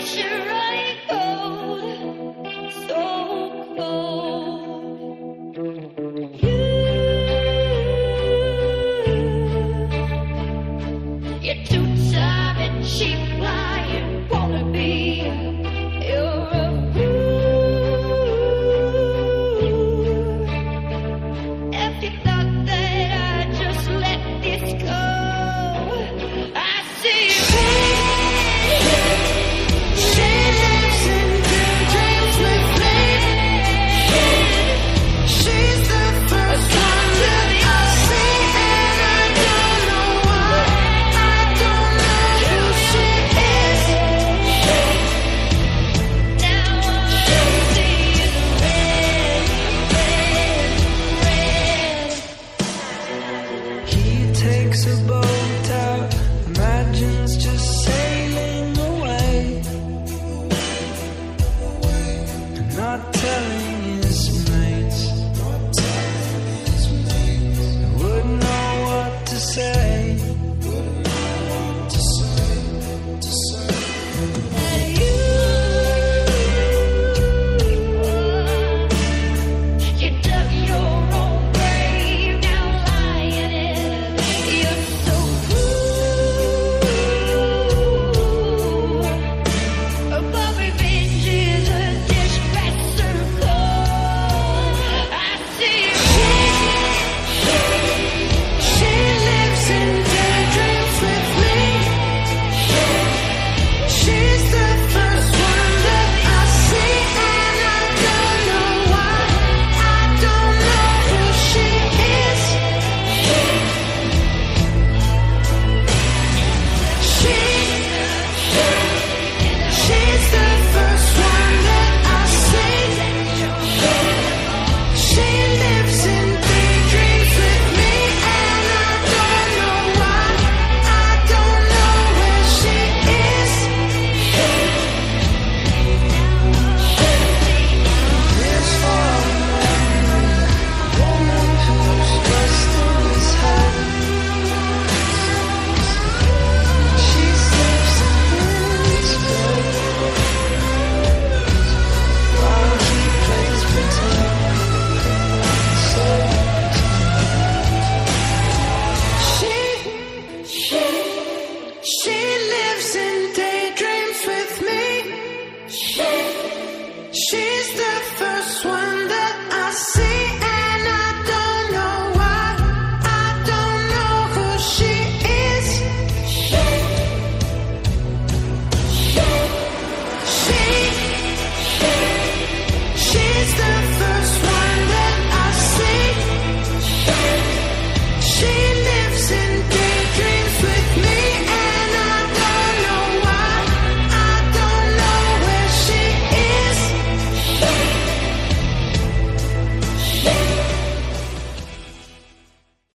picture She